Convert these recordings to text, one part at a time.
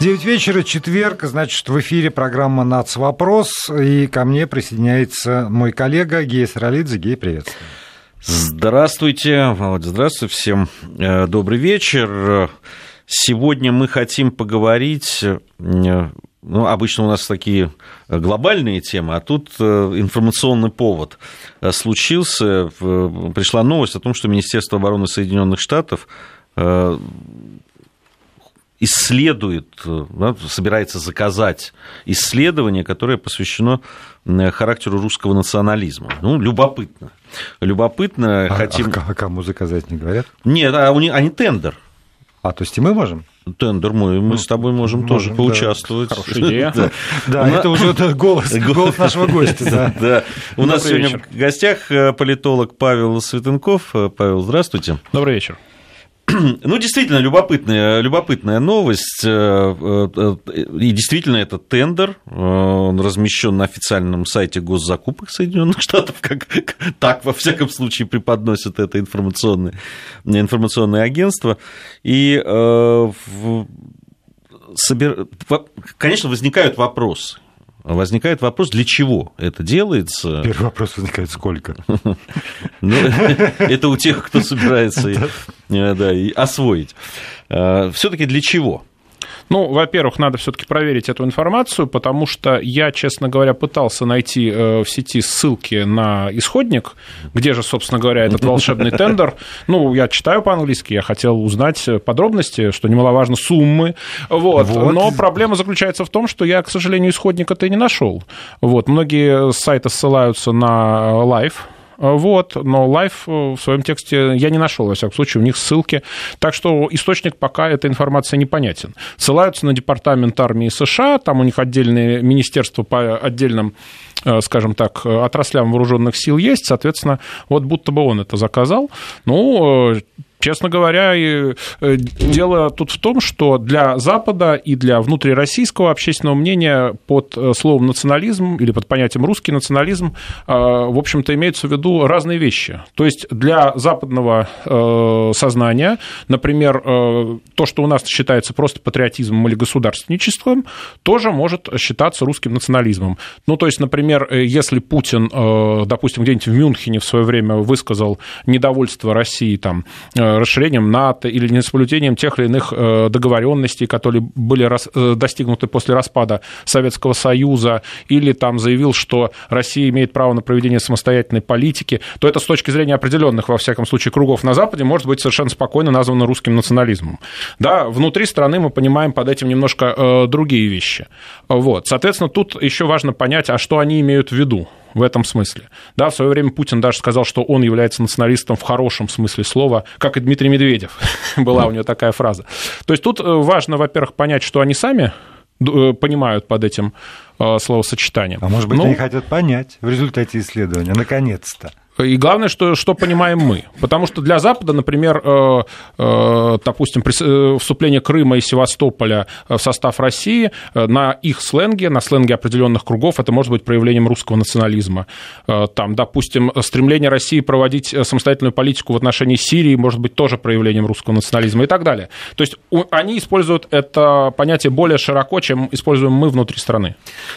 9 вечера, четверг, значит, в эфире программа «Нац. Вопрос», и ко мне присоединяется мой коллега Гея Саралидзе. Гей, приветствую. Здравствуйте, Володя, здравствуйте, всем э, добрый вечер. Сегодня мы хотим поговорить, э, ну, обычно у нас такие глобальные темы, а тут э, информационный повод случился. Пришла новость о том, что Министерство обороны Соединенных Штатов исследует, да, собирается заказать исследование, которое посвящено характеру русского национализма. Ну, любопытно. Любопытно. А, хотим... а, а кому заказать, не говорят? Нет, а у них, они тендер. А, то есть и мы можем? Тендер мы, мы с тобой можем, можем тоже да. поучаствовать. Хорошая идея. да, да это уже голос, голос нашего гостя. Да. да. У нас сегодня в гостях э, политолог Павел Светенков. Э, Павел, здравствуйте. Добрый вечер. Ну, действительно, любопытная, любопытная новость. Э, э, и действительно, это тендер. Э, он размещен на официальном сайте госзакупок Соединенных Штатов, как так, во всяком случае, преподносит это информационное, информационное агентство. И, конечно, возникают вопросы возникает вопрос, для чего это делается. Первый вопрос возникает, сколько? Ну, это у тех, кто собирается э, освоить. Э, Все-таки для чего? Ну, во-первых, надо все-таки проверить эту информацию, потому что я, честно говоря, пытался найти э, в сети ссылки на исходник, где же, собственно говоря, этот волшебный тендер. Ну, я читаю по-английски, я хотел узнать подробности, что немаловажно, суммы. Вот. вот. Но проблема заключается в том, что я, к сожалению, исходника-то не нашел. Вот. Многие сайты ссылаются на Live, Э, вот, но Life э, в своем тексте я не нашел, во всяком случае, у них ссылки. Так что источник пока эта информация непонятен. Ссылаются на департамент армии США, там у них отдельные министерства по отдельным э, скажем так, отраслям вооруженных сил есть, соответственно, вот будто бы он это заказал. Ну, Честно говоря, э, дело тут в том, что для Запада и для внутрироссийского общественного мнения под э, словом национализм или под понятием русский национализм, э, в общем-то, имеются в виду разные вещи. То есть для западного сознания, например, то, что у нас считается просто патриотизмом или государственничеством, тоже может считаться русским национализмом. Ну, то есть, например, если Путин, допустим, где-нибудь в Мюнхене в свое время высказал недовольство России там, расширением НАТО или несоблюдением тех или иных э, договоренностей, которые были э, достигнуты после распада Советского Союза, или там заявил, что Россия имеет право на проведение самостоятельной политики, то это с точки зрения определенных, во всяком случае, кругов на Западе может быть совершенно спокойно названо русским национализмом. Да, внутри страны мы понимаем под этим немножко э, другие вещи. Вот. Соответственно, тут еще важно понять, а что они имеют в виду в этом смысле. Да, в свое время Путин даже сказал, что он является националистом в хорошем смысле слова, как и Дмитрий Медведев. Была у него такая фраза. То есть тут э, важно, во-первых, понять, что они сами э, понимают под этим э, словосочетанием. А может быть, ну, они хотят понять в результате исследования, наконец-то. И главное, что, что понимаем мы. Потому что для Запада, например, э, э, допустим, э, вступление Крыма и Севастополя в состав России на их сленге, на сленге определенных кругов, это может быть проявлением русского национализма. Там, допустим, стремление России проводить самостоятельную политику в отношении Сирии может быть тоже проявлением русского национализма и так далее. То есть они используют это понятие более широко, чем используем мы внутри страны.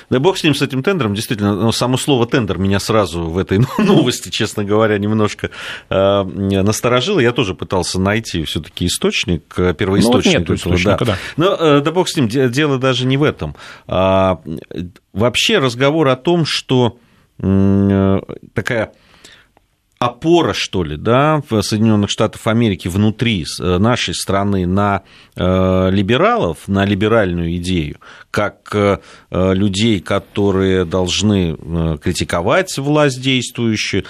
Да бог с ним, с этим тендером. Действительно, само слово тендер меня сразу в этой новости, честно честно говоря, немножко э, насторожило. Я тоже пытался найти все-таки источник, э, первоисточник. Ну, вот нет источника, да. да. Но э, да бог с ним, дело даже не в этом. А, вообще разговор о том, что такая опора, что ли, да, в Соединенных Штатах Америки внутри нашей страны на либералов, на либеральную идею, как людей, которые должны критиковать власть действующую,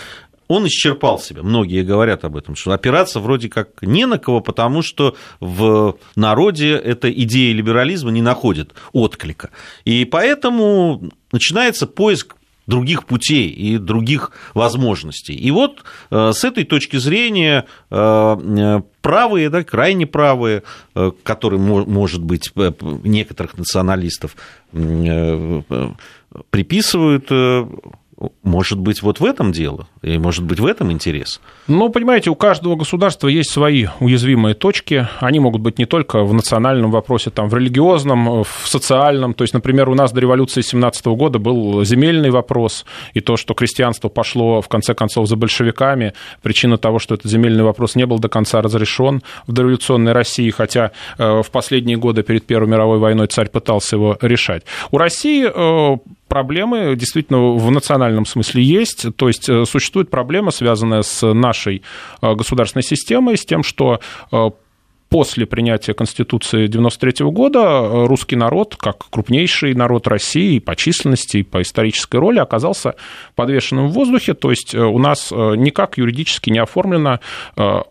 он исчерпал себя. Многие говорят об этом, что опираться вроде как не на кого, потому что в народе эта идея либерализма не находит отклика. И поэтому начинается поиск других путей и других возможностей. И вот э, с этой точки зрения э, правые, да, крайне правые, э, которые, может быть, некоторых националистов приписывают Может быть, вот в этом дело, и может быть, в этом интерес? Ну, понимаете, у каждого государства есть свои уязвимые точки. Они могут быть не только в национальном вопросе, там, в религиозном, в социальном. То есть, например, у нас до революции 17 года был земельный вопрос, и то, что крестьянство пошло, в конце концов, за большевиками, причина того, что этот земельный вопрос не был до конца разрешен в дореволюционной России, хотя э, в последние годы перед Первой мировой войной царь пытался его решать. У России э, проблемы действительно в национальном смысле есть. То есть э, существует проблема, связанная с нашей э, государственной системой, с тем, что э, после принятия Конституции 1993 года э, русский народ, как крупнейший народ России по численности и по исторической роли, оказался подвешенным в воздухе, то есть э, у нас э, никак юридически не оформлено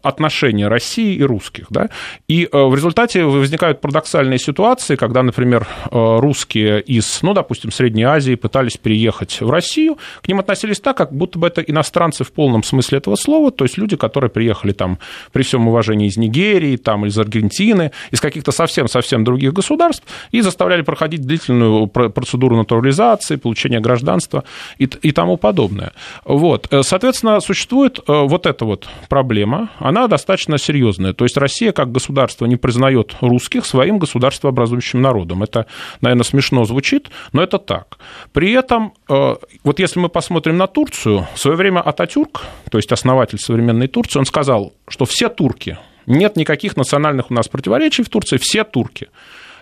отношение России и русских. Да? И в результате возникают парадоксальные ситуации, когда, например, русские из, ну, допустим, Средней Азии пытались переехать в Россию, к ним относились так, как будто бы это иностранцы в полном смысле этого слова, то есть люди, которые приехали там при всем уважении из Нигерии, там, из Аргентины, из каких-то совсем-совсем других государств, и заставляли проходить длительную процедуру натурализации, получения гражданства и, и тому подобное. Вот. Э, соответственно, существует э, вот эта вот проблема, она достаточно серьезная. То есть Россия как государство не признает русских своим государствообразующим народом. Это, наверное, смешно звучит, но это так. При этом, э, вот если мы посмотрим на Турцию, в свое время Ататюрк, то есть основатель современной Турции, он сказал, что все турки нет никаких национальных у нас противоречий в Турции, все турки.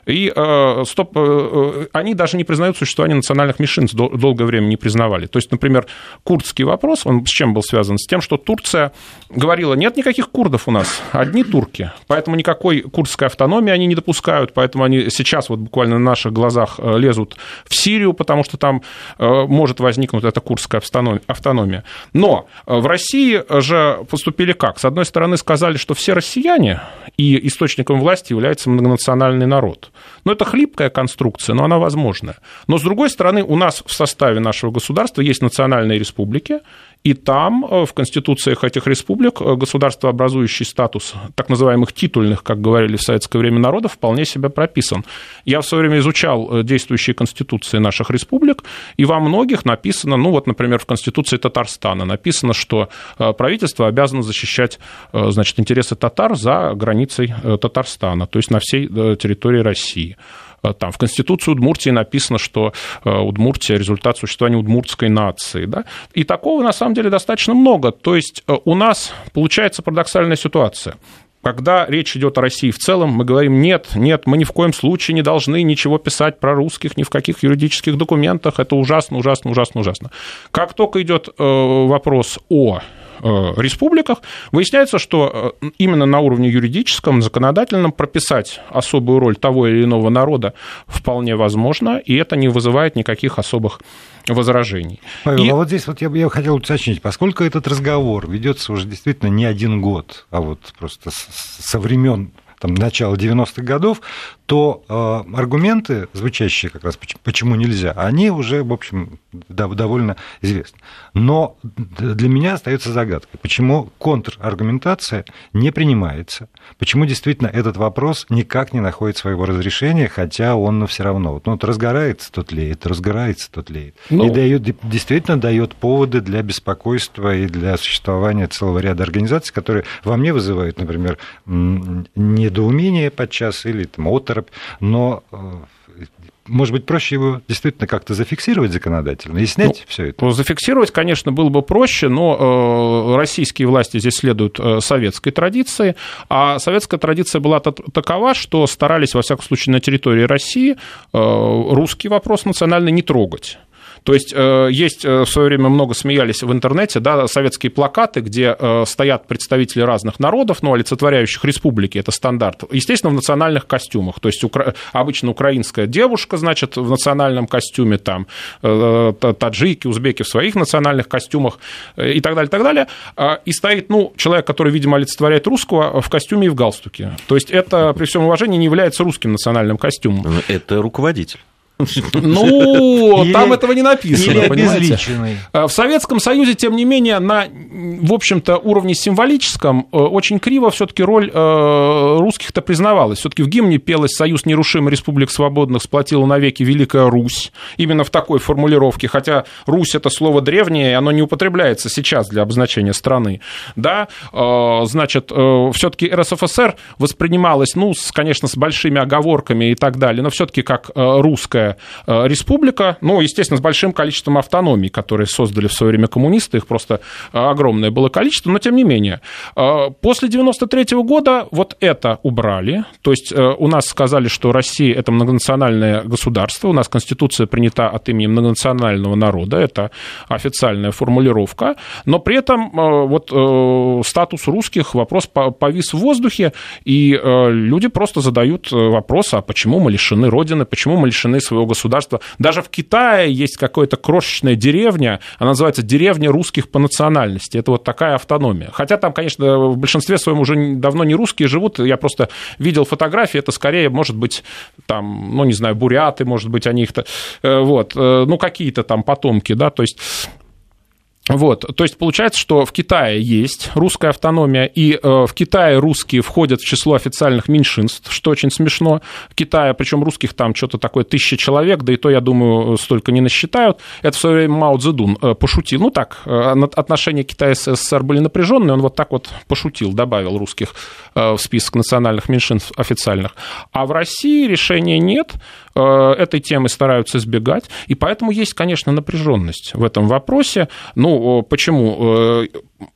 И э, стоп, э, э, они даже не признают существование национальных меньшинств, дол- долгое время не признавали. То есть, например, курдский вопрос, он с чем был связан? С тем, что Турция говорила, нет никаких курдов у нас, одни турки, поэтому никакой курдской автономии они не допускают, поэтому они сейчас вот буквально на наших глазах э, лезут в Сирию, потому что там э, может возникнуть эта курдская автономия. Но в России же поступили как? С одной стороны, сказали, что все россияне, и источником власти является многонациональный народ. Но это хлипкая конструкция, но она возможная. Но, с другой стороны, у нас в составе нашего государства есть национальные республики, и там э, в конституциях этих республик э, государствообразующий статус так называемых титульных, как говорили в советское время, народов вполне себе прописан. Я в свое время изучал э, действующие конституции наших республик, и во многих написано, ну вот, например, в конституции Татарстана написано, что правительство обязано защищать значит, интересы татар за границей Татарстана, то есть на всей территории России. Э, там, в Конституции Удмуртии написано, что э, Удмуртия – результат существования удмуртской нации. Да? И такого, на самом деле, достаточно много. То есть э, у нас получается парадоксальная ситуация. Когда речь идет о России в целом, мы говорим, нет, нет, мы ни в коем случае не должны ничего писать про русских, ни в каких юридических документах, это ужасно, ужасно, ужасно, ужасно. Как только идет вопрос о республиках, выясняется, что э, именно на уровне юридическом, законодательном прописать особую роль того или иного народа вполне возможно, и это не вызывает никаких особых возражений. Павел, и... а вот здесь вот я, я хотел уточнить, поскольку этот разговор ведется уже действительно не один год, а вот просто со времен там, начала 90-х годов, то э, аргументы, звучащие как раз почему нельзя, они уже, в общем, довольно известны. Но для меня остается загадкой, почему контраргументация не принимается, почему действительно этот вопрос никак не находит своего разрешения, хотя он все равно, ну, вот разгорается, тот леет, разгорается, тот леет. Ну... И дает, действительно дает поводы для беспокойства и для существования целого ряда организаций, которые во мне вызывают, например, недоумение подчас или там, оторопь, но э, может быть, проще его действительно как-то зафиксировать законодательно и снять ну, все это? Зафиксировать, конечно, было бы проще, но э, российские власти здесь следуют э, советской традиции, а советская традиция была такова, что старались, во всяком случае, на территории России русский вопрос национальный не трогать. То есть э, есть э, в свое время много смеялись в интернете, да, советские плакаты, где э, стоят представители разных народов, ну, олицетворяющих республики, это стандарт, естественно, в национальных костюмах. То есть укра... обычно украинская девушка, значит, в национальном костюме, там, таджики, узбеки в своих национальных костюмах и так далее, и так далее. И стоит, ну, человек, который, видимо, олицетворяет русского в костюме и в галстуке. То есть это, при всем уважении, не является русским национальным костюмом. Это руководитель. Ну, или, там этого не написано, понимаете? А, в Советском Союзе, тем не менее, на, в общем-то, уровне символическом э, очень криво все таки роль э, русских-то признавалась. все таки в гимне пелось «Союз нерушимый республик свободных сплотила навеки Великая Русь». Именно в такой формулировке, хотя Русь – это слово древнее, оно не употребляется сейчас для обозначения страны. Да, э, значит, все таки РСФСР воспринималась, ну, конечно, с большими оговорками и так далее, но все таки как русская Э, республика, ну, естественно, с большим количеством автономий, которые создали в свое время коммунисты, их просто э, огромное было количество, но тем не менее. Э, после 93 года вот это убрали, то есть у нас сказали, что Россия – это многонациональное государство, у нас Конституция принята от имени многонационального народа, это официальная формулировка, но при этом вот статус русских, вопрос повис в воздухе, и люди просто задают вопрос, а почему мы лишены Родины, почему мы лишены своего своего государства. Даже в Китае есть какая-то крошечная деревня, она называется деревня русских по национальности. Это вот такая автономия. Хотя там, конечно, в большинстве своем уже давно не русские живут. Я просто видел фотографии, это скорее, может быть, там, ну, не знаю, буряты, может быть, они их-то, э, вот, э, ну, какие-то там потомки, да, то есть вот, то есть получается, что в Китае есть русская автономия, и э, в Китае русские входят в число официальных меньшинств, что очень смешно. В Китае, причем русских там что-то такое тысяча человек, да и то, я думаю, столько не насчитают. Это в свое время Мао Цзэдун э, пошутил. Ну так, э, отношения Китая с СССР были напряженные, он вот так вот пошутил, добавил русских в список национальных меньшинств официальных. А в России решения нет, этой темы стараются избегать, и поэтому есть, конечно, напряженность в этом вопросе. Ну, почему? Э,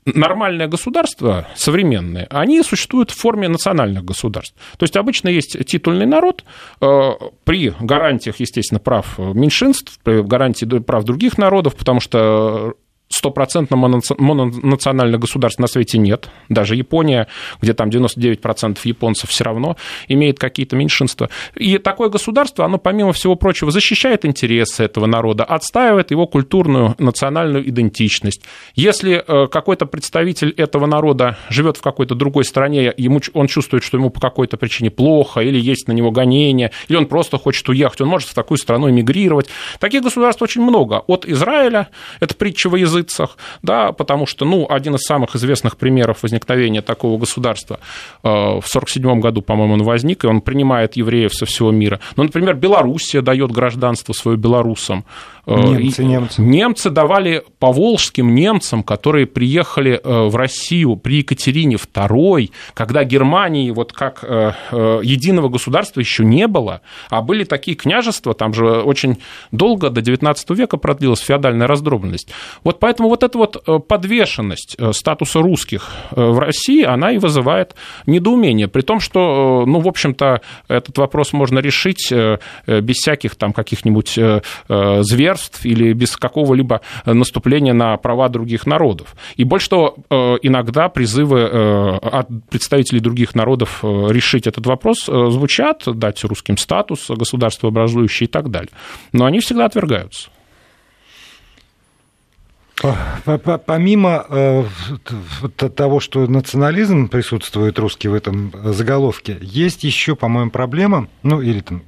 нормальное государство, современные, они существуют в форме национальных государств. То есть обычно есть титульный народ э, при гарантиях, естественно, прав меньшинств, при гарантии прав других народов, потому что стопроцентно мононациональных государств на свете нет. Даже Япония, где там 99% японцев все равно имеет какие-то меньшинства. И такое государство, оно, помимо всего прочего, защищает интересы этого народа, отстаивает его культурную национальную идентичность. Если э, какой-то представитель этого народа живет в какой-то другой стране, ему, он чувствует, что ему по какой-то причине плохо, или есть на него гонения, или он просто хочет уехать, он может в такую страну эмигрировать. Таких государств очень много. От Израиля, это притча во язык, языцах, да, потому что, ну, один из самых известных примеров возникновения такого государства э, в 1947 году, по-моему, он возник, и он принимает евреев со всего мира. Ну, например, Белоруссия дает гражданство свое белорусам. Э, немцы, немцы. Немцы давали поволжским немцам, которые приехали э, в Россию при Екатерине II, когда Германии вот как единого государства еще не было, а были такие княжества, там же очень долго, до XIX века продлилась феодальная раздробленность. Вот поэтому вот эта вот э, подвешенность э, статуса русских э, в России, она и вызывает недоумение. При том, что, ну, в общем-то, этот вопрос можно решить без всяких там каких-нибудь зверств или без какого-либо наступления на права других народов. И больше того, иногда призывы от представителей других народов решить этот вопрос звучат, дать русским статус, государство образующее и так далее. Но они всегда отвергаются. Помимо э, того, что национализм присутствует русский в этом заголовке, есть еще, по-моему, проблема, ну или там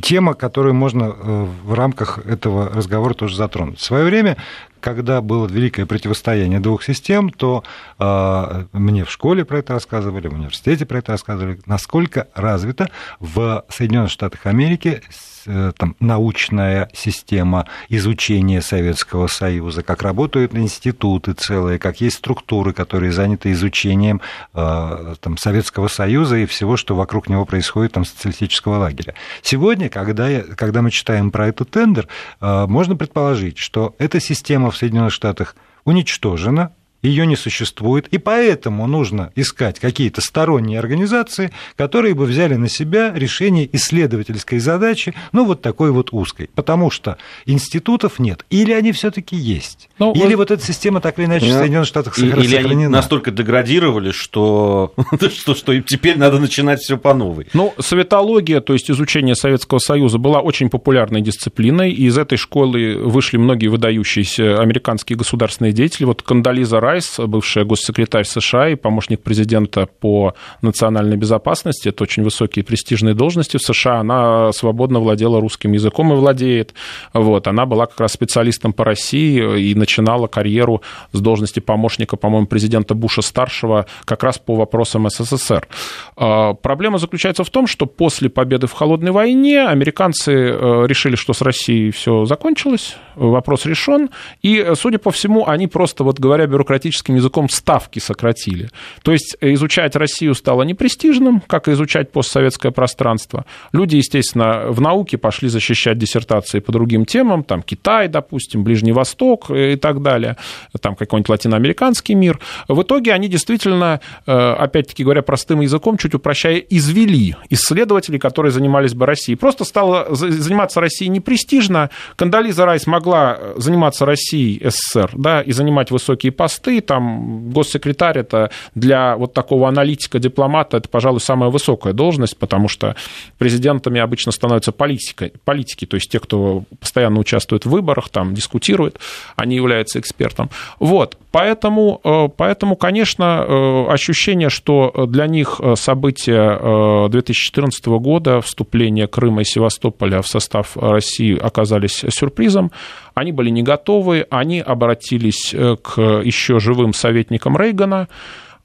тема, которую можно э, в рамках этого разговора тоже затронуть. В свое время когда было великое противостояние двух систем, то э, мне в школе про это рассказывали, в университете про это рассказывали, насколько развита в Соединенных Штатах Америки э, там, научная система изучения Советского Союза, как работают институты целые, как есть структуры, которые заняты изучением э, там, Советского Союза и всего, что вокруг него происходит, там, социалистического лагеря. Сегодня, когда, я, когда мы читаем про этот тендер, э, можно предположить, что эта система в Соединенных Штатах уничтожена, ее не существует, и поэтому нужно искать какие-то сторонние организации, которые бы взяли на себя решение исследовательской задачи, ну, вот такой вот узкой, потому что институтов нет, или они все таки есть, ну, или вот... вот эта система так или иначе в Соединенных Штатах сохранена. Или они настолько деградировали, что, что, что теперь надо начинать все по новой. Ну, советология, то есть изучение Советского Союза, была очень популярной дисциплиной, и из этой школы вышли многие выдающиеся американские государственные деятели, вот Кандализа Рай, Райс, бывшая госсекретарь США и помощник президента по национальной безопасности, это очень высокие престижные должности в США, она свободно владела русским языком и владеет. Вот, она была как раз специалистом по России и начинала карьеру с должности помощника, по-моему, президента Буша-старшего как раз по вопросам СССР. А, проблема заключается в том, что после победы в Холодной войне американцы э, решили, что с Россией все закончилось, вопрос решен, и, судя по всему, они просто, вот говоря бюрократическим языком, ставки сократили. То есть изучать Россию стало непрестижным, как и изучать постсоветское пространство. Люди, естественно, в науке пошли защищать диссертации по другим темам, там Китай, допустим, Ближний Восток и так далее, там какой-нибудь латиноамериканский мир. В итоге они действительно, э, опять-таки говоря простым языком, чуть упрощая, извели исследователей, которые занимались бы Россией. Просто стало заниматься Россией непрестижно. Кандализа Райс могла заниматься Россией, СССР, да, и занимать высокие посты. Там госсекретарь это для вот такого аналитика, дипломата, это, пожалуй, самая высокая должность, потому что президентами обычно становятся политики, политики то есть те, кто постоянно участвует в выборах, там дискутирует, они являются экспертом. Вот, поэтому, э, поэтому, конечно, э, ощущение, что для них события 2014 э, года, вступление Крыма и Севастополя в состав России оказались сюрпризом. Они были не готовы, они обратились к еще живым советникам Рейгана,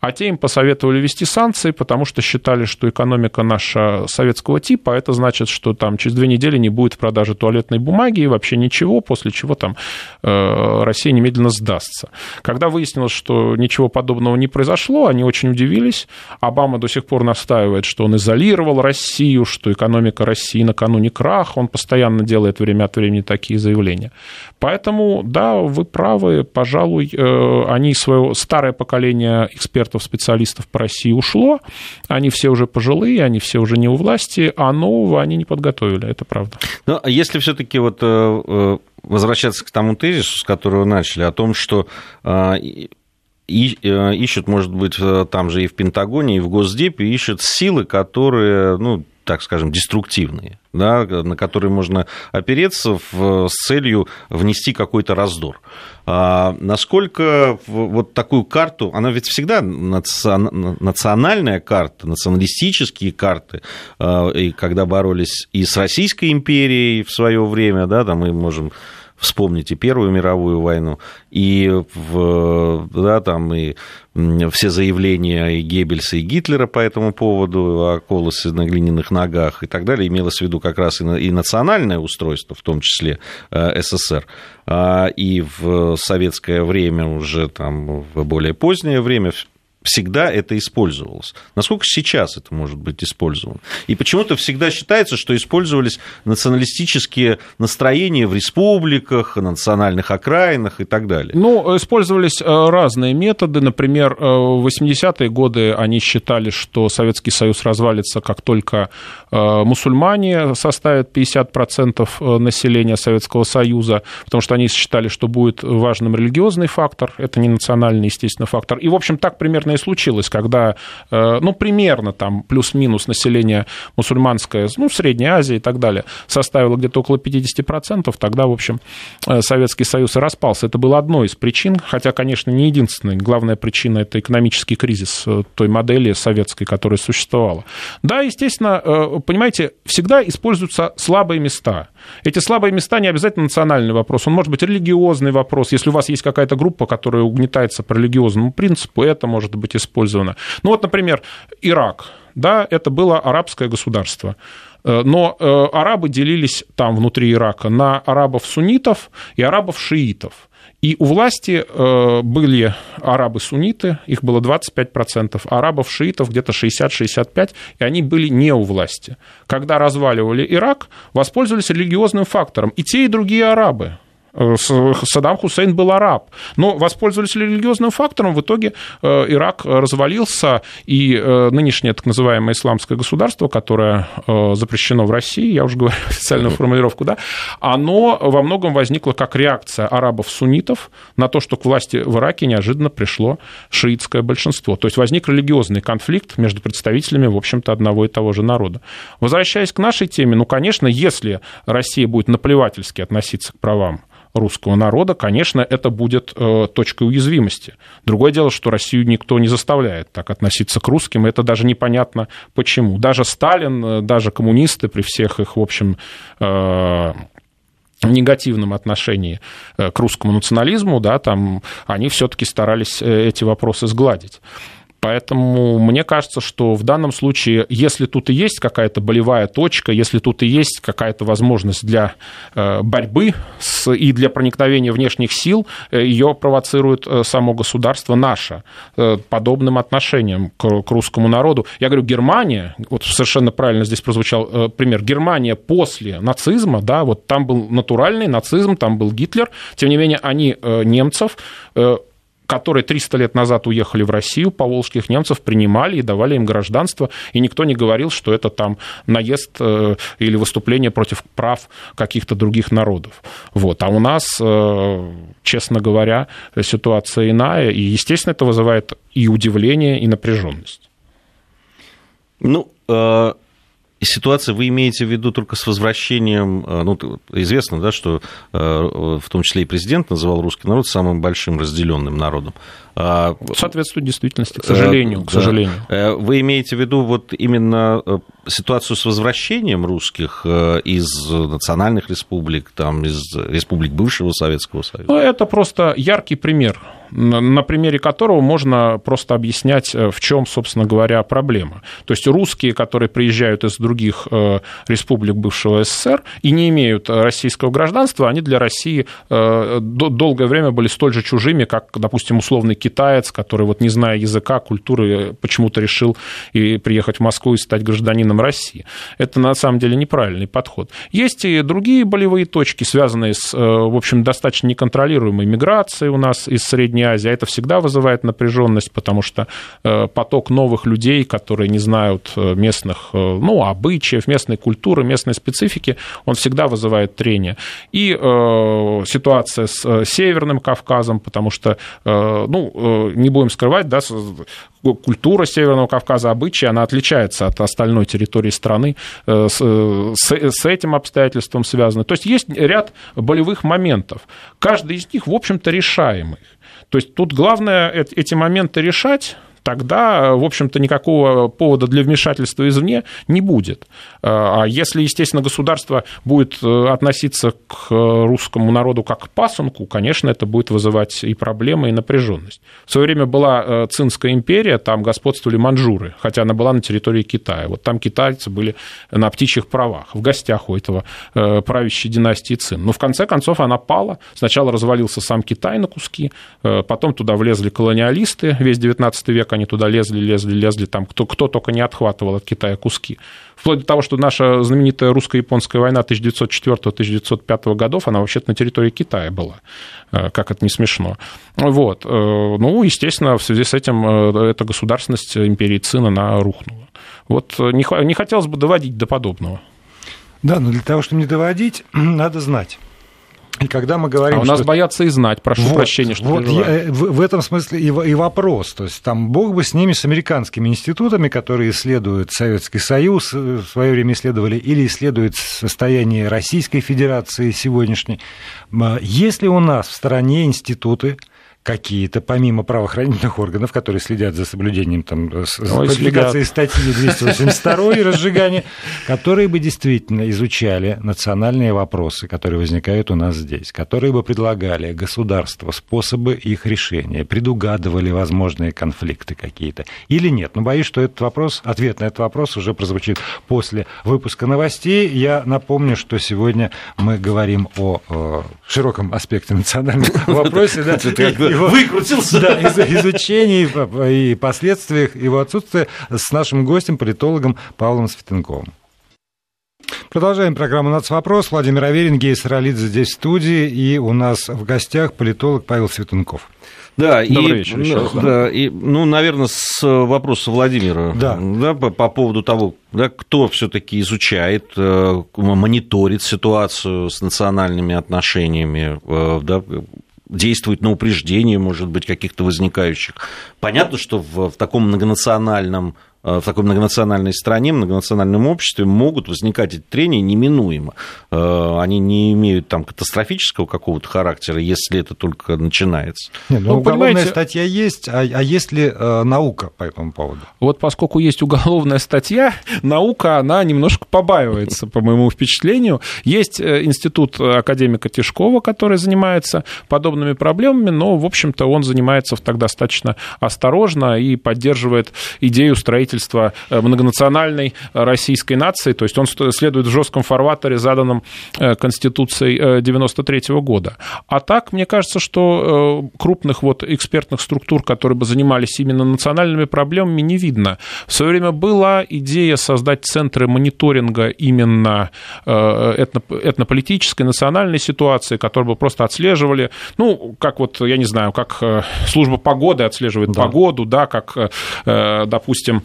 а те им посоветовали ввести санкции, потому что считали, что экономика наша советского типа, а это значит, что там через две недели не будет в продаже туалетной бумаги и вообще ничего, после чего там э, Россия немедленно сдастся. Когда выяснилось, что ничего подобного не произошло, они очень удивились. Обама до сих пор настаивает, что он изолировал Россию, что экономика России накануне краха, он постоянно делает время от времени такие заявления. Поэтому, да, вы правы, пожалуй, э, они свое старое поколение экспертов, специалистов по России ушло, они все уже пожилые, они все уже не у власти, а нового они не подготовили, это правда. Ну, а если все-таки вот э, э, возвращаться к тому тезису, с которого начали, о том, что ищут, может быть, там же и в Пентагоне, и в Госдепе, ищут силы, которые, ну, так скажем, деструктивные, да, на которые можно опереться в, с целью внести какой-то раздор. А насколько вот такую карту, она ведь всегда национальная карта, националистические карты, а, и когда боролись и с Российской империей в свое время, да, там мы можем вспомните Первую мировую войну, и, в, да, там, и все заявления и Геббельса, и Гитлера по этому поводу, о колосе на глиняных ногах и так далее, имелось в виду как раз и, и национальное устройство, в том числе э, СССР, а, и в советское время уже там, в более позднее время всегда это использовалось. Насколько сейчас это может быть использовано? И почему-то всегда считается, что использовались националистические настроения в республиках, национальных окраинах и так далее. Ну, использовались э, разные методы. Например, э, в 80-е годы они считали, что Советский Союз развалится, как только э, мусульмане составят 50% населения Советского Союза, потому что они считали, что будет важным религиозный фактор, это не национальный, естественно, фактор. И, в общем, так примерно наверное, и случилось, когда, э, ну, примерно там плюс-минус население мусульманское, ну, Средней Азии и так далее, составило где-то около 50%, тогда, в общем, э, Советский Союз и распался. Это было одной из причин, хотя, конечно, не единственной. Главная причина – это экономический кризис э, той модели советской, которая существовала. Да, естественно, понимаете, всегда используются слабые места. Эти слабые места не обязательно национальный вопрос, он может быть религиозный вопрос. Если у вас есть какая-то группа, которая угнетается по религиозному принципу, это может быть использовано. Ну вот, например, Ирак, да, это было арабское государство. Э, но э, арабы делились там внутри Ирака на арабов-суннитов и арабов-шиитов. И у власти э, были арабы-сунниты, их было 25%, арабов-шиитов где-то 60-65%, и они были не у власти. Когда разваливали Ирак, воспользовались религиозным фактором. И те, и другие арабы. Э, Саддам Хусейн был араб. Но воспользовались религиозным фактором, в итоге э, Ирак развалился, и э, нынешнее так называемое исламское государство, которое запрещено в России, я уже говорю официальную формулировку, да, оно во многом возникло как реакция арабов-суннитов на то, что к власти в Ираке неожиданно пришло шиитское большинство. То есть возник религиозный конфликт между представителями, в общем-то, одного и того же народа. Возвращаясь к нашей теме, ну, конечно, если Россия будет наплевательски относиться к правам русского народа, конечно, это будет э, точкой уязвимости. Другое дело, что Россию никто не заставляет так относиться к русским, и это даже непонятно почему. Даже Сталин, э, даже коммунисты при всех их, в общем, э, негативном отношении к русскому национализму, да, там они все-таки старались эти вопросы сгладить. Поэтому мне кажется, что в данном случае, если тут и есть какая-то болевая точка, если тут и есть какая-то возможность для э, борьбы с, и для проникновения внешних сил, э, ее провоцирует э, само государство наше подобным отношением к, к русскому народу. Я говорю, Германия, вот совершенно правильно здесь прозвучал пример, Германия после нацизма, да, вот там был натуральный нацизм, там был Гитлер, тем не менее они немцев которые 300 лет назад уехали в Россию, поволжских немцев принимали и давали им гражданство, и никто не говорил, что это там наезд э, или выступление против прав каких-то других народов. Вот. А у нас, э, честно говоря, ситуация иная, и, естественно, это вызывает и удивление, и напряженность. Ну, э, ситуация вы имеете в виду только с возвращением, э, ну, известно, да, что э, в том числе и президент называл русский народ самым большим разделенным народом. А, Соответствует действительности, к сожалению, к сожалению. Вы имеете в виду вот именно ситуацию с возвращением русских из национальных республик, там, из республик бывшего Советского Союза? Ну, это просто яркий пример на примере которого можно просто объяснять, э, в чем, собственно говоря, проблема. То есть русские, которые приезжают из других э, республик бывшего СССР и не имеют э, российского гражданства, они для России долгое время были столь же чужими, как, допустим, условный китаец, который, вот не зная языка, культуры, почему-то решил и приехать в Москву и стать гражданином России. Это на самом деле неправильный подход. Есть и другие болевые точки, связанные с, в общем, достаточно неконтролируемой миграцией у нас из Средней Азии. А это всегда вызывает напряженность, потому что э, поток новых людей, которые не знают э, местных ну, обычаев, местной культуры, местной специфики, он всегда вызывает трение. И э, ситуация с Северным Кавказом, потому что, ну, не будем скрывать, да, культура Северного Кавказа, обычаи, она отличается от остальной территории страны, с, с этим обстоятельством связано. То есть есть ряд болевых моментов. Каждый из них, в общем-то, решаемый. То есть тут главное эти моменты решать, тогда, в общем-то, никакого повода для вмешательства извне не будет. А если, естественно, государство будет э, относиться к русскому народу как к пасынку, конечно, это будет вызывать и проблемы, и напряженность. В свое время была э, Цинская империя, там господствовали манжуры, хотя она была на территории Китая. Вот там китайцы были на птичьих правах, в гостях у этого э, правящей династии Цин. Но в конце концов она пала. Сначала развалился сам Китай на куски, потом туда влезли колониалисты, весь 19 век они туда лезли, лезли, лезли, там кто, кто только не отхватывал от Китая куски. Вплоть до того, что наша знаменитая русско-японская война 1904-1905 годов, она вообще-то на территории Китая была, э, как это не смешно. Вот. Э, ну, естественно, в связи с этим э, эта государственность империи Цин, она рухнула. Вот не, не хотелось бы доводить до подобного. Да, но для того, чтобы не доводить, надо знать. И когда мы говорим, а у нас что... боятся и знать, прошу вот, прощения, что вот я, в, в этом смысле и, и вопрос. То есть там бог бы с ними, с американскими институтами, которые исследуют Советский Союз, э, в свое время исследовали, или исследуют состояние Российской Федерации сегодняшней. Если у нас в стране институты, какие-то, помимо правоохранительных органов, которые следят за соблюдением там, квалификации статьи 282 и разжигания, которые бы действительно изучали национальные вопросы, которые возникают у нас здесь, которые бы предлагали государству способы их решения, предугадывали возможные конфликты какие-то. Или нет? Но боюсь, что этот вопрос, ответ на этот вопрос уже прозвучит после выпуска новостей. Я напомню, что сегодня мы говорим о, о широком аспекте национального вопроса. Да, его, выкрутился. Да, из, изучении и последствиях его отсутствия с нашим гостем, политологом Павлом Светенковым. Продолжаем программу «Нацвопрос». Владимир Аверин, Гей Саралидзе здесь в студии, и у нас в гостях политолог Павел Светунков. Да, Добрый и, вечер еще раз, да. да, и, ну, наверное, с вопроса Владимира да. Да, по, по поводу того, да, кто все-таки изучает, э, мониторит ситуацию с национальными отношениями, э, да, действует на упреждение, может быть, каких-то возникающих. Понятно, что в, в таком многонациональном в такой многонациональной стране, многонациональном обществе могут возникать эти трения неминуемо. Э, они не имеют там катастрофического какого-то характера, если это только начинается. Нет, ну, ну уголовная понимаете... статья есть, а, а есть ли э, наука по этому поводу? Вот поскольку есть уголовная статья, наука, она немножко побаивается, по моему впечатлению. Есть институт академика Тишкова, который занимается подобными проблемами, но, в общем-то, он занимается так достаточно осторожно и поддерживает идею строительства строительства э, многонациональной российской нации, то есть он следует в жестком фарватере, заданном э, Конституцией 1993 э, года. А так, мне кажется, что крупных вот экспертных структур, которые бы занимались именно национальными проблемами, не видно. В свое время была идея создать центры мониторинга именно этнополитической, национальной ситуации, которые бы просто отслеживали, ну, как вот, я не знаю, как служба погоды отслеживает да. погоду, да, как, допустим, Э,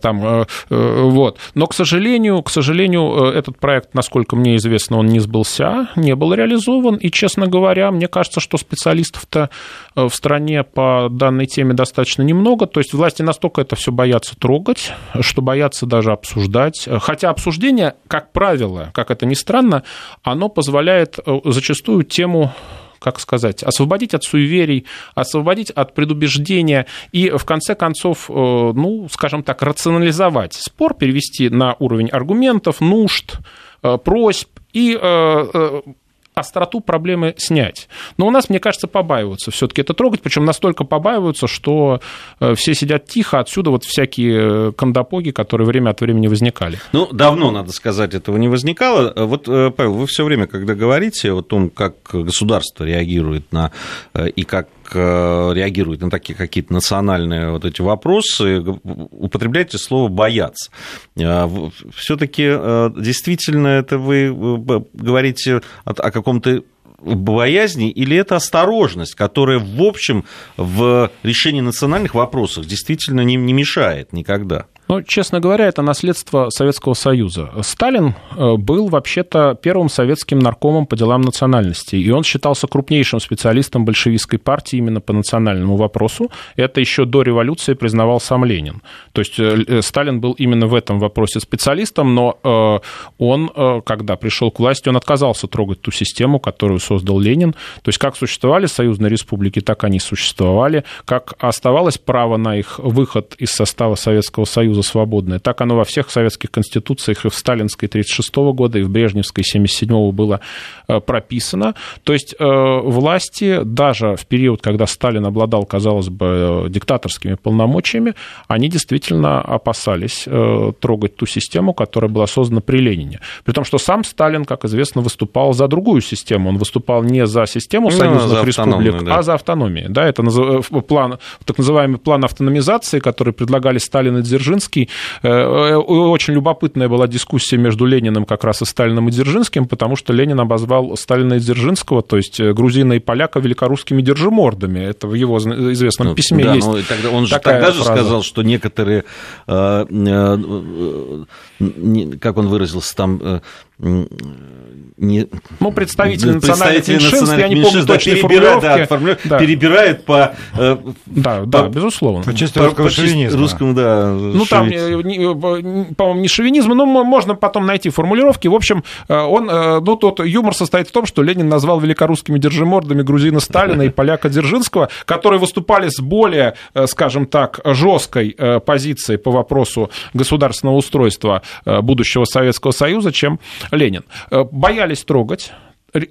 там, э, э, вот. Но, к сожалению, к сожалению, этот проект, насколько мне известно, он не сбылся, не был реализован, и, честно говоря, мне кажется, что специалистов-то в стране по данной теме достаточно немного, то есть власти настолько это все боятся трогать, что боятся даже обсуждать, хотя обсуждение, как правило, как это ни странно, оно позволяет зачастую тему как сказать, освободить от суеверий, освободить от предубеждения и, в конце концов, э, ну, скажем так, рационализовать спор, перевести на уровень аргументов, нужд, э, просьб и э, остроту проблемы снять. Но у нас, мне кажется, побаиваются все-таки это трогать, причем настолько побаиваются, что э, все сидят тихо, отсюда вот всякие кондопоги, которые время от времени возникали. Ну, давно, надо сказать, этого не возникало. Вот, э, Павел, вы все время, когда говорите о том, как государство реагирует на э, и как реагирует на такие какие-то национальные вот эти вопросы, употребляете слово «бояться». Все-таки действительно это вы говорите о каком каком-то боязни или это осторожность, которая, в общем, в решении национальных вопросов действительно не, не мешает никогда? Ну, честно говоря, это наследство Советского Союза. Сталин э, был вообще-то первым советским наркомом по делам национальности, и он считался крупнейшим специалистом большевистской партии именно по национальному вопросу. Это еще до революции признавал сам Ленин. То есть э, э, Сталин был именно в этом вопросе специалистом, но он, когда пришел к власти, он отказался трогать ту систему, которую создал Ленин. То есть как существовали союзные республики, так они существовали. Как оставалось право на их выход из состава Советского Союза, Союза свободное. Так оно во всех советских конституциях и в сталинской 1936 года, и в брежневской 1977 было э, прописано. То есть э, власти даже в период, когда Сталин обладал, казалось бы, э, диктаторскими полномочиями, они действительно опасались трогать ту систему, которая была создана при Ленине. При том, что сам Сталин, как известно, выступал за другую систему. Он выступал не за систему ну, союзных республик, да. а за автономию. Да, это план, так называемый план автономизации, который предлагали Сталин и Дзержинский, Дзержинский. Э, э, очень любопытная была дискуссия между Лениным как раз и Сталином и Дзержинским, потому что Ленин обозвал Сталина и Дзержинского, то есть э, грузина и поляка, великорусскими держимордами. Это в его известном ну, письме да, есть. Но тогда, он же тогда же сказал, что некоторые, как он выразился там, не... Ну, представители национальных меньшинств, я не помню точной перебирает, да, формулю... да. перебирает по... Э, да, по, да, безусловно. По части русского по шовинизма. Русскому, да. Ну, там, по-моему, не шовинизм, но можно потом найти формулировки. В общем, э, он, э, ну, тот юмор состоит в том, что Ленин назвал великорусскими держимордами грузина Сталина и поляка Дзержинского, которые выступали с более, скажем так, жесткой позицией по вопросу государственного устройства будущего Советского Союза, чем Ленин боялись трогать.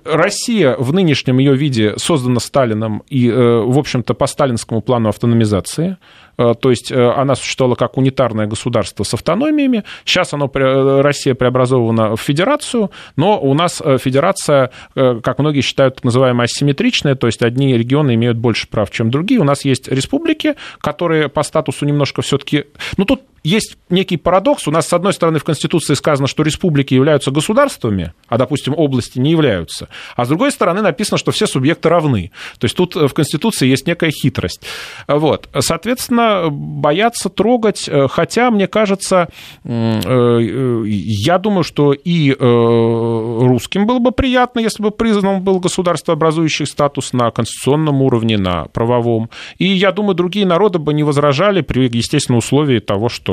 Россия в нынешнем ее виде создана Сталином и, э, в общем-то, по сталинскому плану автономизации. Э, то есть э, она существовала как унитарное государство с автономиями. Сейчас оно, Россия преобразована в федерацию, но у нас федерация, как многие считают, так называемая асимметричная, то есть одни регионы имеют больше прав, чем другие. У нас есть республики, которые по статусу немножко все-таки... Ну, тут есть некий парадокс. У нас, с одной стороны, в Конституции сказано, что республики являются государствами, а, допустим, области не являются. А с другой стороны, написано, что все субъекты равны. То есть тут в Конституции есть некая хитрость. Вот. Соответственно, естественно, боятся трогать, хотя, мне кажется, я думаю, что и русским было бы приятно, если бы признан был государствообразующий статус на конституционном уровне, на правовом. И я думаю, другие народы бы не возражали при, естественном условии того, что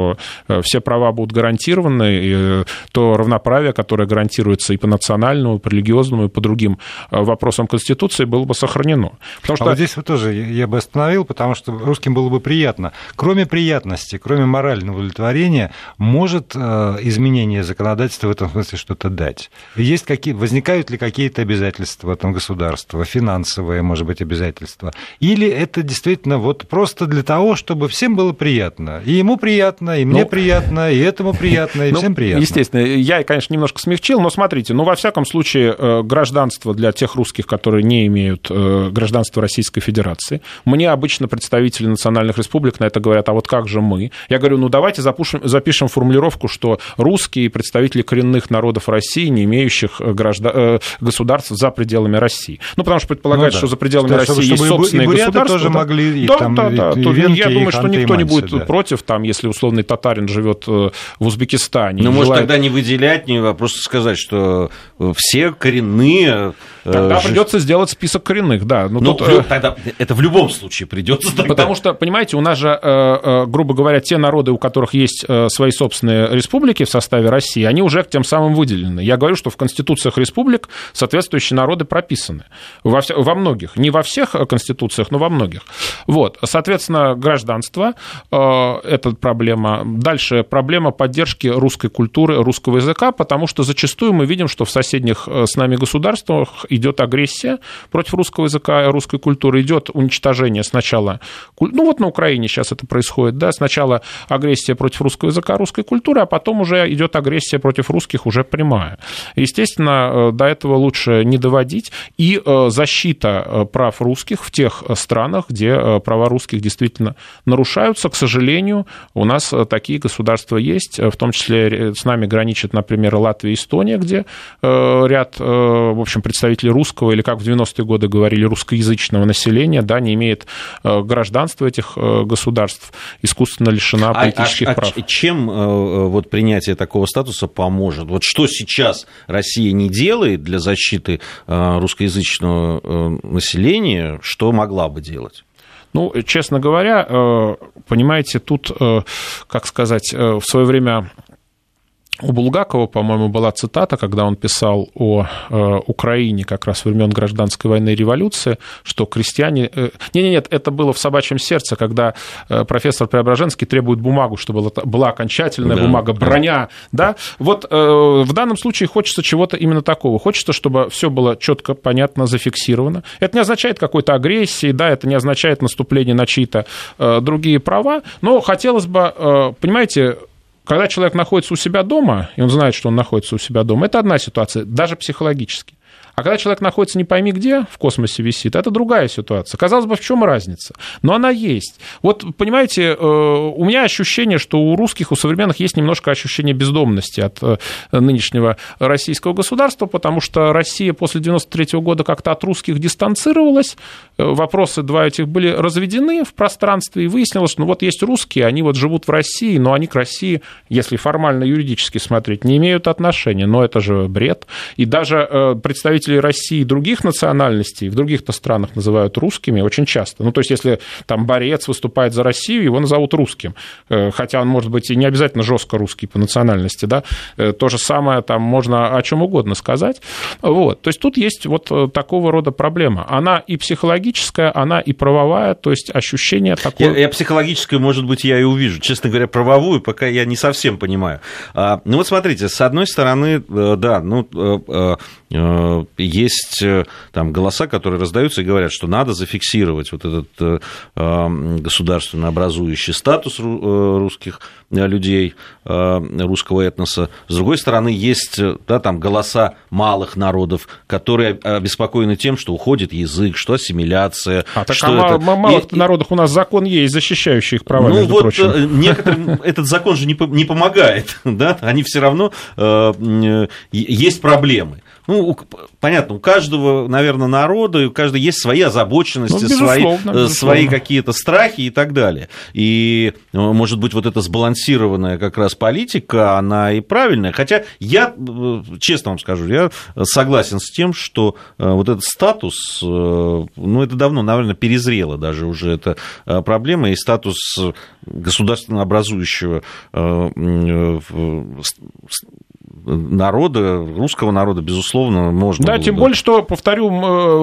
все права будут гарантированы, и то равноправие, которое гарантируется и по национальному, и по религиозному, и по другим вопросам Конституции, было бы сохранено. Потому что... А вот здесь вот тоже я бы остановил, потому что русским было бы приятно. Кроме приятности, кроме морального удовлетворения, может изменение законодательства в этом смысле что-то дать? Есть какие, возникают ли какие-то обязательства в этом государстве, финансовые, может быть, обязательства? Или это действительно вот просто для того, чтобы всем было приятно? И ему приятно, и мне ну, приятно, и этому приятно, и ну, всем приятно. Естественно, я, конечно, немножко смягчил, но смотрите, ну, во всяком случае, э, гражданство для тех русских, которые не имеют э, гражданства Российской Федерации. Мне обычно представители национальных республик на это говорят, а вот как же мы? Я говорю, ну, давайте запушим, запишем формулировку, что русские представители коренных народов России, не имеющих э, граждан, государств за пределами России. Ну, потому что предполагается, ну, да. что за пределами что, России чтобы, есть собственные и государства. тоже да? могли, да, там, да, да. И, и я думаю, что никто не будет да. против, там, если условный татарин живет в Узбекистане. Ну, может, желает... тогда не выделять, не, а просто сказать, что все коренные... Тогда э, придется сделать список коренных, да. Но ну, тут... Э, тогда это в любом случае придется. Тогда. Потому что, понимаете, у нас же, э, грубо говоря, те народы, у которых есть свои собственные республики в составе России, они уже тем самым выделены. Я говорю, что в конституциях республик соответствующие народы прописаны. Во, вся... во многих. Не во всех конституциях, но во многих. Вот. Соответственно, гражданство – это проблема. Дальше проблема поддержки русской культуры, русского языка, потому что зачастую мы видим, что в соседних с нами государствах идет агрессия против русского языка русской культуры, идет уничтожение сначала, ну вот на Украине сейчас это происходит, да, сначала агрессия против русского языка, русской культуры, а потом уже идет агрессия против русских уже прямая. Естественно, э, до этого лучше не доводить, и э, защита э, прав русских в тех странах, где права русских действительно нарушаются, к сожалению, у нас такие государства есть, в том числе с нами граничат, например, Латвия и Эстония, где ряд, в общем, представителей русского, или как в 90-е годы говорили, русскоязычного населения, да, не имеет э, гражданства этих э, государств, искусственно лишена а, политических а, а, прав. А чем э, вот принятие такого статуса поможет? Вот что сейчас Россия не делает для защиты русскоязычного населения, что могла бы делать? Ну, честно говоря, понимаете, тут, как сказать, в свое время у Булгакова, по-моему, была цитата, когда он писал о э, Украине как раз времен гражданской войны и революции, что крестьяне... Э, нет, нет, это было в «Собачьем сердце», когда э, профессор Преображенский требует бумагу, чтобы была окончательная да, бумага, броня, да. да? Вот э, в данном случае хочется чего-то именно такого. Хочется, чтобы все было четко, понятно, зафиксировано. Это не означает какой-то агрессии, да, это не означает наступление на чьи-то э, другие права, но хотелось бы, э, понимаете, когда человек находится у себя дома, и он знает, что он находится у себя дома, это одна ситуация, даже психологически. А когда человек находится не пойми где, в космосе висит, это другая ситуация. Казалось бы, в чем разница? Но она есть. Вот, понимаете, э, у меня ощущение, что у русских, у современных есть немножко ощущение бездомности от э, нынешнего российского государства, потому что Россия после 93 года как-то от русских дистанцировалась, э, вопросы два этих были разведены в пространстве, и выяснилось, что ну, вот есть русские, они вот живут в России, но они к России, если формально юридически смотреть, не имеют отношения. Но это же бред. И даже представители представителей России других национальностей в других-то странах называют русскими очень часто. Ну, то есть, если там борец выступает за Россию, его назовут русским. Э, хотя он может быть и не обязательно жестко русский по национальности, да. Э, то же самое там можно о чем угодно сказать. Вот. То есть, тут есть вот э, такого рода проблема. Она и психологическая, она и правовая, то есть ощущение такое... Я, я психологическую, может быть, я и увижу. Честно говоря, правовую пока я не совсем понимаю. А, ну, вот смотрите, с одной стороны, да, ну, есть э, там голоса, которые раздаются и говорят, что надо зафиксировать вот этот э, государственно образующий статус э, русских людей, русского этноса. С другой стороны, есть да, там голоса малых народов, которые обеспокоены тем, что уходит язык, что ассимиляция. А так что а это... малых и... народах у нас закон есть, защищающий их права, ну, между вот прочим. некоторым этот закон же не помогает, да, они все равно есть проблемы. Ну, понятно, у каждого, наверное, народа, у каждого есть свои озабоченности, ну, свои, безусловно. свои какие-то страхи и так далее. И, может быть, вот эта сбалансированная как раз политика, она и правильная. Хотя я, честно вам скажу, я согласен с тем, что вот этот статус, ну, это давно, наверное, перезрело даже уже эта проблема, и статус государственно образующего народа, русского народа, безусловно, можно. Да, было, тем да. более, что, повторю,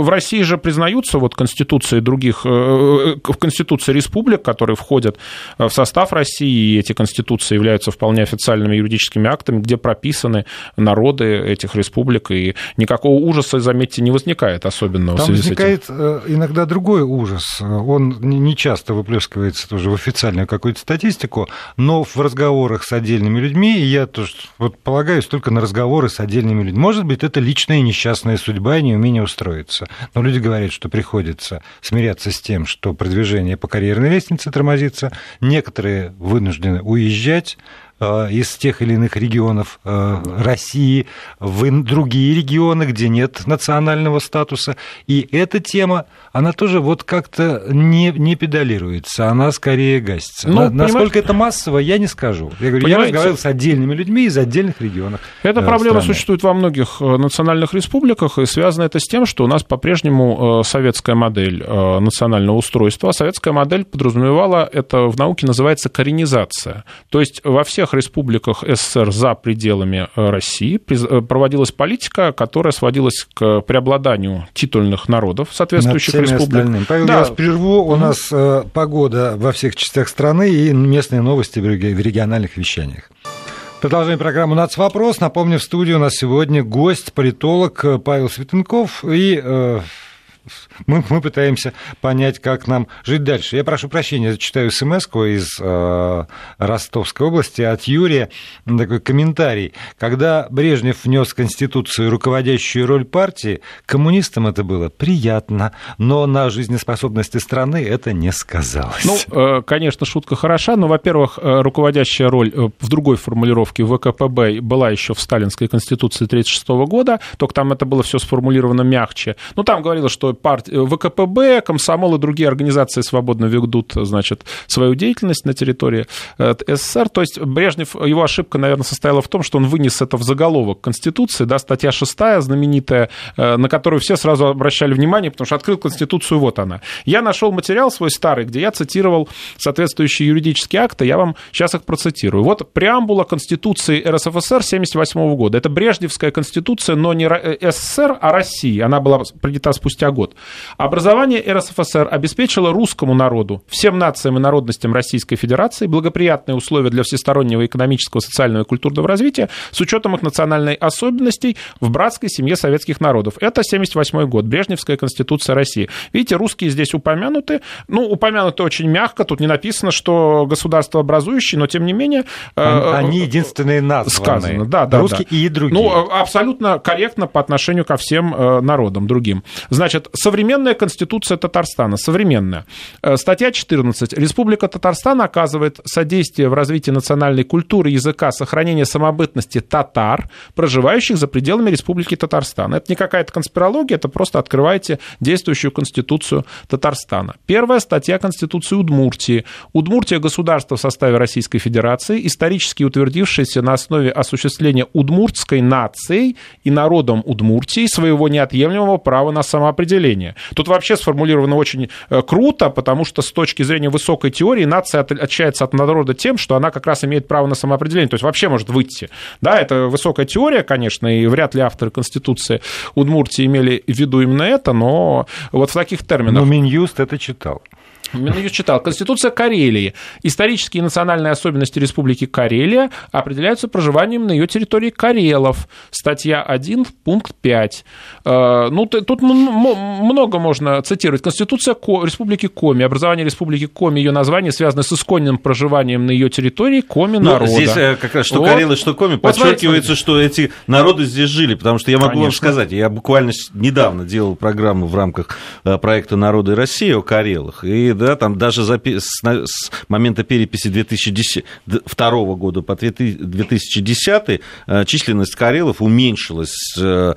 в России же признаются вот конституции других, э, э, в конституции республик, которые входят в состав России, и эти конституции являются вполне официальными юридическими актами, где прописаны народы этих республик, и никакого ужаса, заметьте, не возникает особенного Там в связи возникает с этим. Э, иногда другой ужас. Он не часто выплескивается тоже в официальную какую-то статистику, но в разговорах с отдельными людьми, я тоже вот полагаюсь только на разговоры с отдельными людьми. Может быть, это личная несчастная судьба и неумение устроиться. Но люди говорят, что приходится смиряться с тем, что продвижение по карьерной лестнице тормозится. Некоторые вынуждены уезжать, Э, из тех или иных регионов э, России в другие регионы, где нет национального статуса. И эта тема, она тоже вот как-то не, не педалируется, она скорее гасится. Ну, Насколько это массово, я не скажу. Я говорю, я разговаривал с отдельными людьми из отдельных регионов. Эта э, проблема страны. существует во многих национальных республиках, и связано это с тем, что у нас по-прежнему советская модель национального устройства. Советская модель подразумевала, это в науке называется коренизация. То есть во всех республиках СССР за пределами э, России э, проводилась политика, которая сводилась к преобладанию титульных народов соответствующих республик. Остальным. Павел, да. я вас прерву. У нас э, погода во всех частях страны и местные новости в региональных вещаниях. Продолжаем программу «Нацвопрос». Напомню, в студии у нас сегодня гость, политолог Павел Светенков и мы, мы пытаемся понять, как нам жить дальше. Я прошу прощения, зачитаю смс из э, Ростовской области от Юрия. Такой комментарий. Когда Брежнев внес в Конституцию руководящую роль партии, коммунистам это было приятно, но на жизнеспособности страны это не сказалось. Ну, э, конечно, шутка хороша, но, во-первых, э, руководящая роль э, в другой формулировке ВКПБ была еще в Сталинской Конституции 1936 года, только там это было все сформулировано мягче. Ну, там говорилось, что партия, э, ВКПБ, комсомол и другие организации свободно ведут, значит, свою деятельность на территории э, СССР. То есть Брежнев, его ошибка, наверное, состояла в том, что он вынес это в заголовок Конституции, да, статья 6 знаменитая, э, на которую все сразу обращали внимание, потому что открыл Конституцию, вот она. Я нашел материал свой старый, где я цитировал соответствующие юридические акты, я вам сейчас их процитирую. Вот преамбула Конституции РСФСР 1978 года. Это Брежневская Конституция, но не СССР, а России. Она была принята спустя год. Образование РСФСР обеспечило русскому народу, всем нациям и народностям Российской Федерации благоприятные условия для всестороннего экономического, социального и культурного развития с учетом их национальной особенностей в братской семье советских народов. Это 78 год, Брежневская Конституция России. Видите, русские здесь упомянуты. Ну, упомянуты очень мягко, тут не написано, что государство образующее, но тем не менее... Э, они единственные названные. Сказано, да, да. Русские да. и другие. Ну, абсолютно корректно по отношению ко всем э, народам другим. Значит, современная Конституция Татарстана, современная. Э, статья 14. Республика Татарстан оказывает содействие в развитии национальной культуры, языка, сохранения самобытности татар, проживающих за пределами Республики Татарстан. Это не какая-то конспирология, это просто открываете действующую Конституцию Татарстана. Первая статья Конституции Удмуртии. Удмуртия – государство в составе Российской Федерации, исторически утвердившееся на основе осуществления удмуртской нацией и народом Удмуртии своего неотъемлемого права на самоопределение населения. Тут вообще сформулировано очень э, круто, потому что с точки зрения высокой теории нация отличается от народа тем, что она как раз имеет право на самоопределение, то есть вообще может выйти. Да, это высокая теория, конечно, и вряд ли авторы Конституции Удмуртии имели в виду именно это, но вот в таких терминах. Но Минюст это читал. Я читал. Конституция Карелии. Исторические и национальные особенности Республики Карелия определяются проживанием на ее территории карелов. Статья 1, пункт 5. Э, ну, тут много можно цитировать. Конституция Республики Коми. Образование Республики Коми, ее название связано с исконным проживанием на ее территории Коми ну, народа. Здесь э, как раз что вот. Карелы, что Коми, вот подчеркивается, что эти народы здесь жили. Потому что я могу Конечно. вам сказать, я буквально недавно делал программу в рамках э, проекта «Народы России» о Карелах. И да, там даже запи- с, с момента переписи 2010, 2002 года по 2010 э, численность карелов уменьшилась э,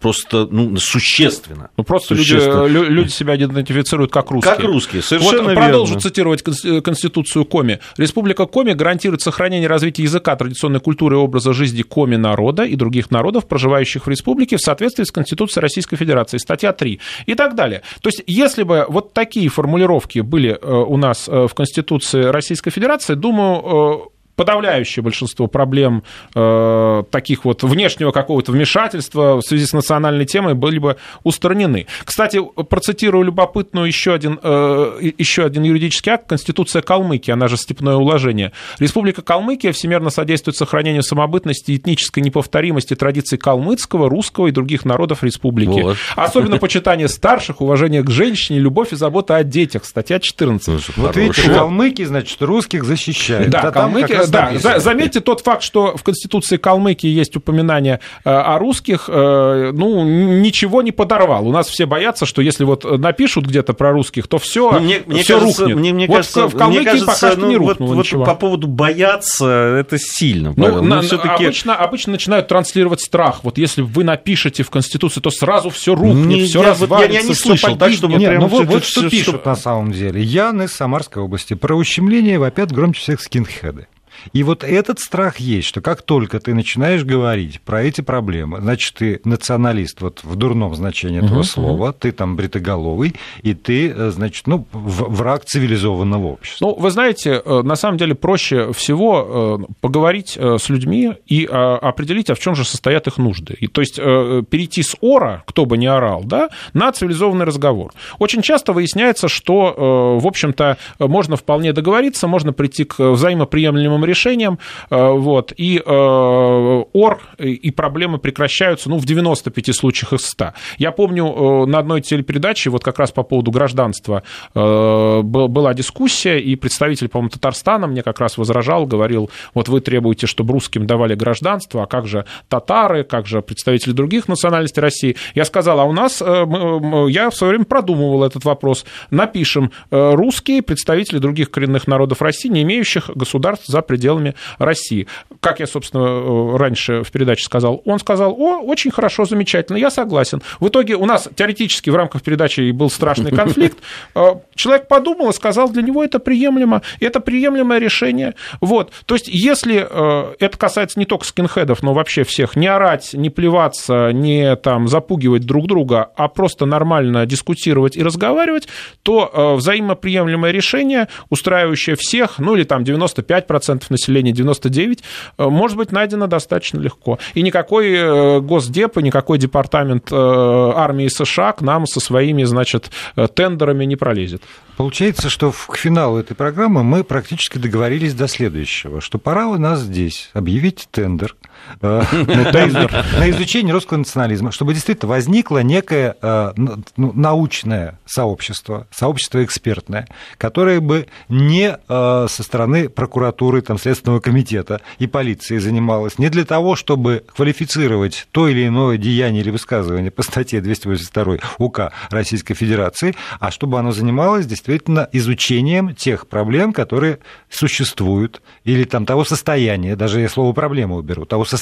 просто ну, существенно. Ну, просто существенно. Люди, люди себя идентифицируют как русские. Как русские, совершенно вот, Продолжу верно. цитировать Конституцию Коми. Республика Коми гарантирует сохранение и развитие языка, традиционной культуры и образа жизни Коми народа и других народов, проживающих в республике, в соответствии с Конституцией Российской Федерации, статья 3 и так далее. То есть, если бы вот такие формулировки были э, у нас э, в Конституции Российской Федерации, думаю, э, подавляющее большинство проблем э, таких вот внешнего какого-то вмешательства в связи с национальной темой были бы устранены. Кстати, процитирую любопытную еще один, э, еще один юридический акт, Конституция Калмыкии, она же степное уложение. Республика Калмыкия всемерно содействует сохранению самобытности, этнической неповторимости традиций калмыцкого, русского и других народов республики. Вот. Особенно почитание старших, уважение к женщине, любовь и забота о детях. Статья 14. Вот видите, калмыки, значит, русских защищают. Да, калмыки, да, за, заметьте тот факт, что в Конституции Калмыкии есть упоминание э, о русских, э, ну, ничего не подорвал. У нас все боятся, что если вот напишут где-то про русских, то все, ну, мне, мне все кажется, рухнет. Мне, мне вот кажется, в Калмыкии мне кажется, пока что ну, не рухнуло вот, ничего. Вот по поводу бояться, это сильно. Ну, на, обычно, обычно начинают транслировать страх. Вот если вы напишете в Конституции, то сразу все рухнет, не, все я, развалится, я, я не слышал, так, чтобы Нет, прям ну, вот, вот что пишут на самом деле. Ян из Самарской области. Про ущемление вопят громче всех скинхеды. И вот этот страх есть, что как только ты начинаешь говорить про эти проблемы, значит, ты националист, вот в дурном значении этого uh-huh, слова, uh-huh. ты там бритоголовый, и ты, э, значит, ну, враг цивилизованного общества. Ну, вы знаете, э, на самом деле проще всего э, поговорить с людьми и определить, а в чем же состоят их нужды. И, то есть перейти с ора, кто бы ни орал, да, на цивилизованный разговор. Очень часто выясняется, что, в общем-то, можно вполне договориться, можно прийти к взаимоприемлемым решением, э, вот, и э, ОР и проблемы прекращаются, ну, в 95 случаях из 100. Я помню, э, на одной телепередаче, вот как раз по поводу гражданства, была дискуссия, и представитель, по-моему, Татарстана мне как раз возражал, говорил, вот вы требуете, чтобы русским давали гражданство, а как же татары, как же представители других национальностей России? Я сказал, а у нас, я в свое время продумывал этот вопрос, напишем, русские представители других коренных народов России, не имеющих государств за пределами пределами России. Как я, собственно, э, раньше в передаче сказал, он сказал, о, очень хорошо, замечательно, я согласен. В итоге у нас теоретически в рамках передачи был страшный конфликт. Э, человек подумал и сказал, для него это приемлемо, это приемлемое решение. Вот. То есть, если э, это касается не только скинхедов, но вообще всех, не орать, не плеваться, не там запугивать друг друга, а просто нормально дискутировать и разговаривать, то взаимоприемлемое решение, устраивающее всех, ну или там 95% населения 99, э, может быть найдено достаточно легко. И никакой э, Госдеп и никакой департамент э, армии США к нам со своими, значит, тендерами не пролезет. Получается, что к финалу этой программы мы практически договорились до следующего, что пора у нас здесь объявить тендер на изучение русского национализма, чтобы действительно возникло некое ну, научное сообщество, сообщество экспертное, которое бы не со стороны прокуратуры, там, Следственного комитета и полиции занималась не для того, чтобы квалифицировать то или иное деяние или высказывание по статье 282 УК Российской Федерации, а чтобы оно занималось действительно изучением тех проблем, которые существуют, или там того состояния, даже я слово проблема уберу, того состояния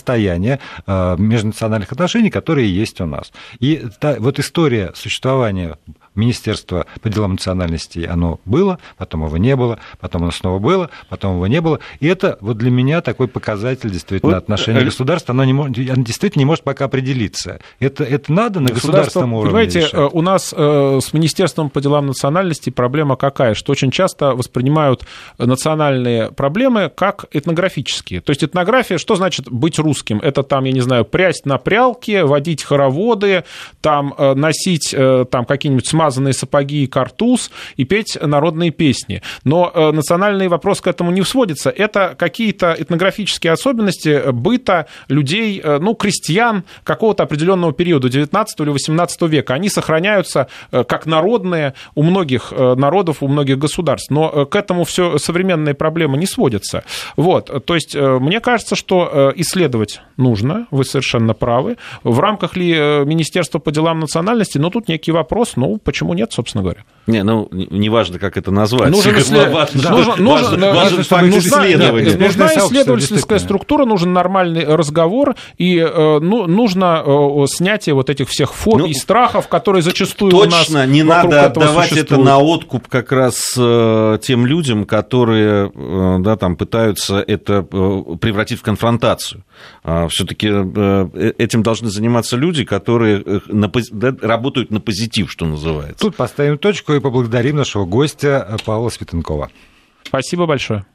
э, межнациональных отношений, которые есть у нас. И та, вот история существования Министерства по делам национальностей, оно было, потом его не было, потом оно снова было, потом его не было. И это вот для меня такой показатель действительно вот, отношения э, государства. Оно, не оно действительно не может пока определиться. Это, это надо на государственном уровне Понимаете, решать. Э, у нас э, с Министерством по делам национальностей проблема какая? Что очень часто воспринимают национальные проблемы как этнографические. То есть этнография, что значит быть русским? Это там, я не знаю, прясть на прялке, водить хороводы, там носить там какие-нибудь смазанные сапоги и картуз и петь народные песни. Но национальный вопрос к этому не сводится это какие-то этнографические особенности быта людей, э, ну, крестьян какого-то определенного периода, 19 или 18 века. Они сохраняются э, как народные у многих э, народов, у многих государств. Но к этому все современные проблемы не сводятся. Вот. То есть, мне кажется, что исследовать нужно, вы совершенно правы. В рамках ли Министерства по делам национальности, ну, тут некий вопрос, ну, почему нет, собственно говоря. Не, ну, неважно, как это назвать. Нужен исслед... важен, да. нужен, важен, нужен, важен факт нужна, исследования. Нет, нужна исследовательская структура, нужен нормальный разговор, и э, ну, нужно э, снятие вот этих всех фобий, ну, страхов, которые зачастую точно, у нас не надо отдавать это на откуп как раз э, тем людям, которые э, да, там, пытаются это э, превратить в конфронтацию. А, Все-таки э, этим должны заниматься люди, которые на, да, работают на позитив, что называется. Тут поставим точку поблагодарим нашего гостя Павла Светенкова. Спасибо большое.